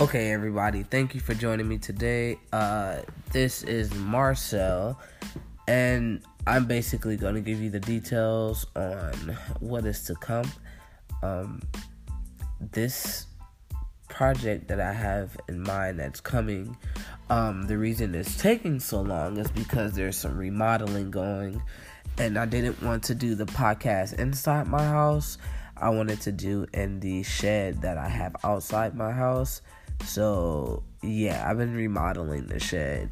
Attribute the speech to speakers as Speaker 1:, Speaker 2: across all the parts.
Speaker 1: Okay, everybody, thank you for joining me today. Uh, this is Marcel, and I'm basically going to give you the details on what is to come. Um, this project that I have in mind that's coming, um, the reason it's taking so long is because there's some remodeling going, and I didn't want to do the podcast inside my house. I wanted to do in the shed that I have outside my house so yeah, I've been remodeling the shed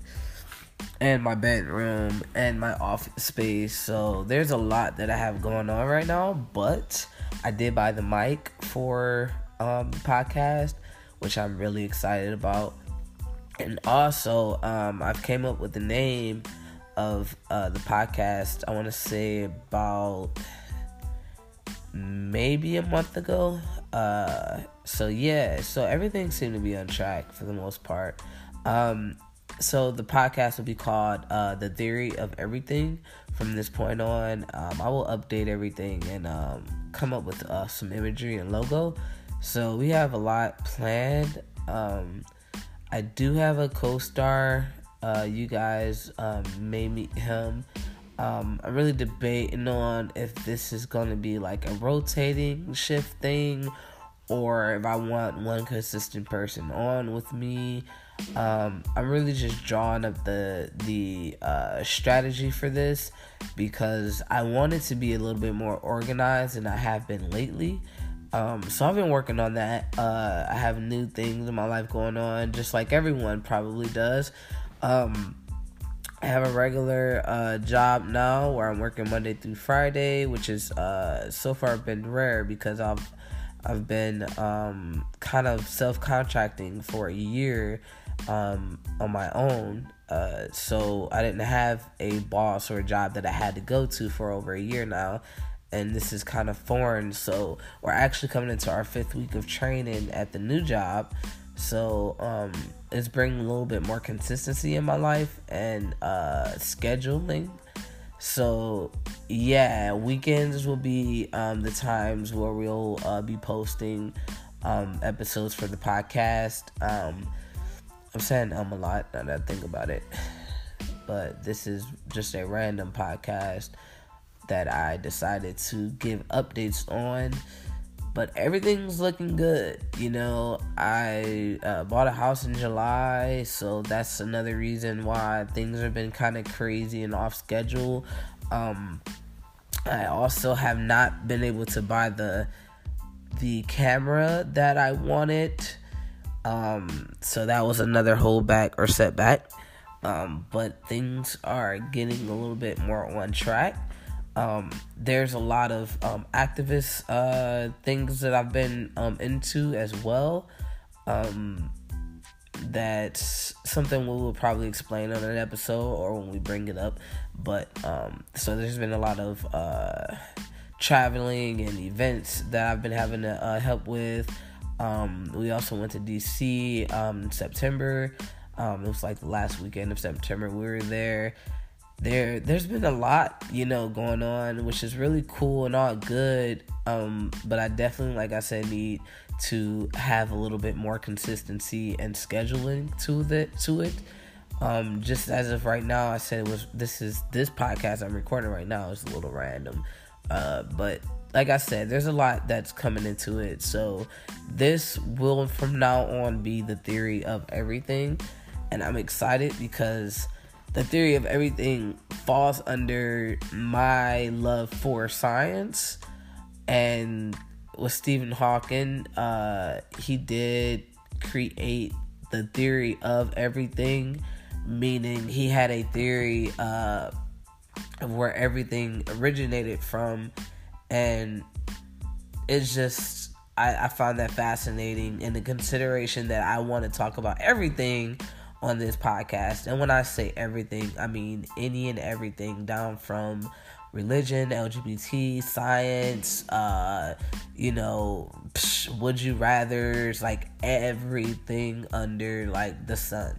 Speaker 1: and my bedroom and my office space. So there's a lot that I have going on right now, but I did buy the mic for um, podcast, which I'm really excited about. And also, um, I've came up with the name of uh, the podcast. I want to say about maybe a month ago. Uh, so yeah, so everything seemed to be on track for the most part. Um, so the podcast will be called uh, "The Theory of Everything." From this point on, um, I will update everything and um, come up with uh, some imagery and logo. So we have a lot planned. Um, I do have a co-star. Uh, you guys um, may meet him. Um, I'm really debating on if this is going to be like a rotating shift thing or if I want one consistent person on with me. Um, I'm really just drawing up the the uh, strategy for this because I want it to be a little bit more organized than I have been lately. Um, so I've been working on that. Uh, I have new things in my life going on, just like everyone probably does. Um, I have a regular uh, job now where I'm working Monday through Friday, which is uh, so far been rare because I've I've been um, kind of self contracting for a year um, on my own. Uh, so I didn't have a boss or a job that I had to go to for over a year now. And this is kind of foreign. So we're actually coming into our fifth week of training at the new job. So um, it's bringing a little bit more consistency in my life and uh, scheduling. So yeah, weekends will be um, the times where we'll uh, be posting um, episodes for the podcast. Um, I'm saying um a lot now that I think about it, but this is just a random podcast that I decided to give updates on but everything's looking good. You know, I uh, bought a house in July, so that's another reason why things have been kind of crazy and off schedule. Um, I also have not been able to buy the the camera that I wanted. Um, so that was another holdback or setback. Um, but things are getting a little bit more on track. Um, there's a lot of um, activist uh, things that I've been um, into as well. Um, that's something we will probably explain on an episode or when we bring it up. But um, so there's been a lot of uh, traveling and events that I've been having to uh, help with. Um, we also went to DC in September. it was like the last weekend of September. We were there there there's been a lot you know going on which is really cool and all good. Um but i definitely like i said need to have a little bit more consistency and scheduling to the to it. Um just as of right now i said it was this is this podcast i'm recording right now is a little random. Uh but like i said there's a lot that's coming into it. So this will from now on be the theory of everything. And i'm excited because the theory of everything falls under my love for science. And with Stephen Hawking, uh, he did create the theory of everything, meaning he had a theory uh, of where everything originated from, and it's just I, I find that fascinating and the consideration that I want to talk about everything on this podcast. And when I say everything, I mean any and everything down from religion, LGBT, science, uh, you know, psh, would you rather's like everything under like the sun.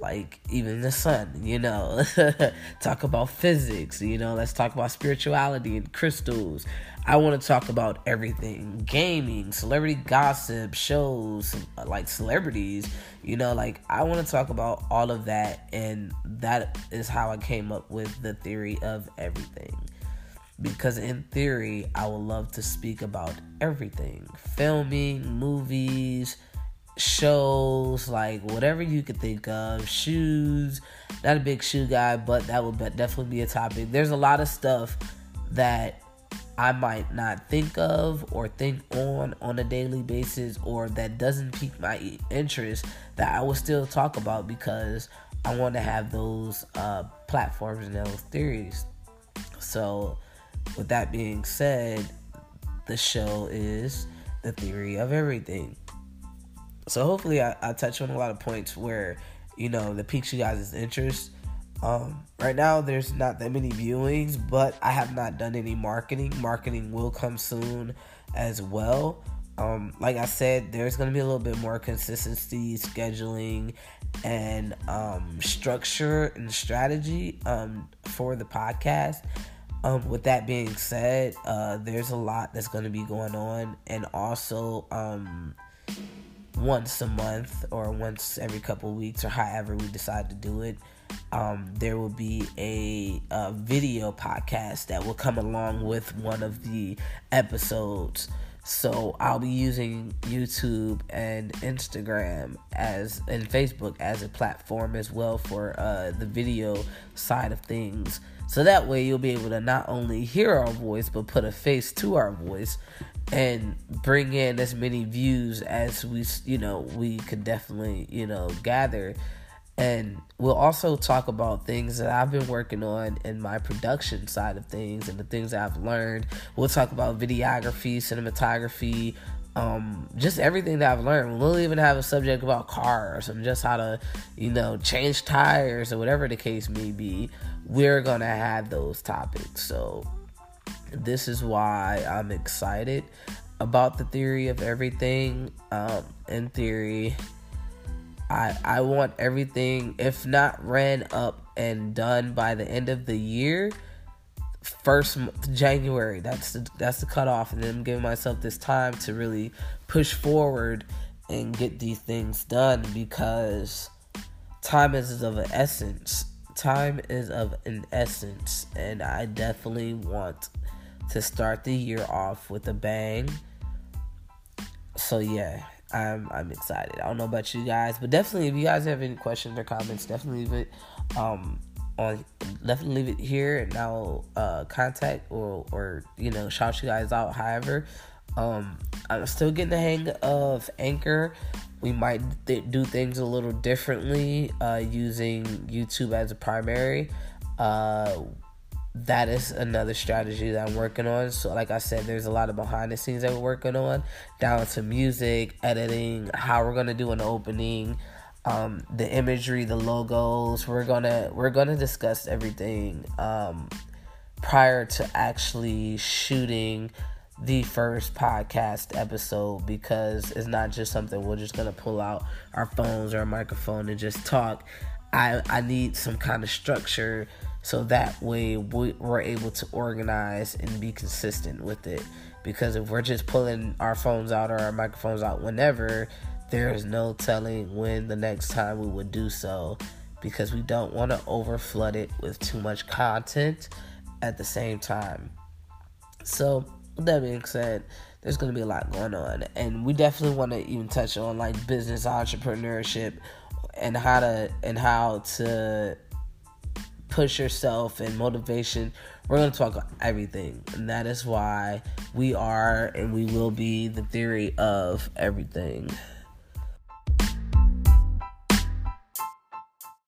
Speaker 1: Like even the sun, you know. talk about physics, you know. Let's talk about spirituality and crystals. I want to talk about everything gaming, celebrity gossip, shows, like celebrities, you know. Like, I want to talk about all of that, and that is how I came up with the theory of everything. Because in theory, I would love to speak about everything filming, movies, shows, like whatever you could think of, shoes. Not a big shoe guy, but that would definitely be a topic. There's a lot of stuff that I might not think of or think on on a daily basis or that doesn't pique my interest that I will still talk about because I want to have those uh, platforms and those theories. So, with that being said, the show is the theory of everything. So hopefully I, I touch on a lot of points where, you know, that piques you guys' interest. Um, right now there's not that many viewings, but I have not done any marketing. Marketing will come soon as well. Um, like I said, there's gonna be a little bit more consistency, scheduling, and um, structure and strategy um, for the podcast. Um, with that being said, uh, there's a lot that's going to be going on, and also um, once a month or once every couple weeks or however we decide to do it um, there will be a, a, video podcast that will come along with one of the episodes. So i'll be using youtube and instagram as and facebook as a platform as well for uh, the video side of things. So that way you'll be able to not only hear our voice but put a face to our voice and bring in as many views as we you know we could definitely you know gather and we'll also talk about things that I've been working on in my production side of things and the things I've learned. We'll talk about videography, cinematography, um, just everything that I've learned. We'll even have a subject about cars and just how to, you know, change tires or whatever the case may be. We're gonna have those topics. So this is why I'm excited about the theory of everything. Um, in theory, I I want everything, if not ran up and done by the end of the year, first January. That's the that's the cutoff, and then I'm giving myself this time to really push forward and get these things done because time is of an essence. Time is of an essence, and I definitely want to start the year off with a bang. So yeah, I'm I'm excited. I don't know about you guys, but definitely if you guys have any questions or comments, definitely leave it um on definitely leave it here and I'll uh contact or or you know shout you guys out however. Um I'm still getting the hang of Anchor. We might th- do things a little differently uh using YouTube as a primary. Uh that is another strategy that I'm working on. So, like I said, there's a lot of behind the scenes that we're working on, down to music, editing, how we're gonna do an opening, um, the imagery, the logos. We're gonna we're gonna discuss everything um, prior to actually shooting the first podcast episode because it's not just something we're just gonna pull out our phones or a microphone and just talk. I I need some kind of structure so that way we're able to organize and be consistent with it. Because if we're just pulling our phones out or our microphones out whenever there is no telling when the next time we would do so. Because we don't want to over flood it with too much content at the same time. So with that being said there's going to be a lot going on. And we definitely want to even touch on like business entrepreneurship and how to and how to push yourself and motivation. We're going to talk everything. And that is why we are and we will be the theory of everything.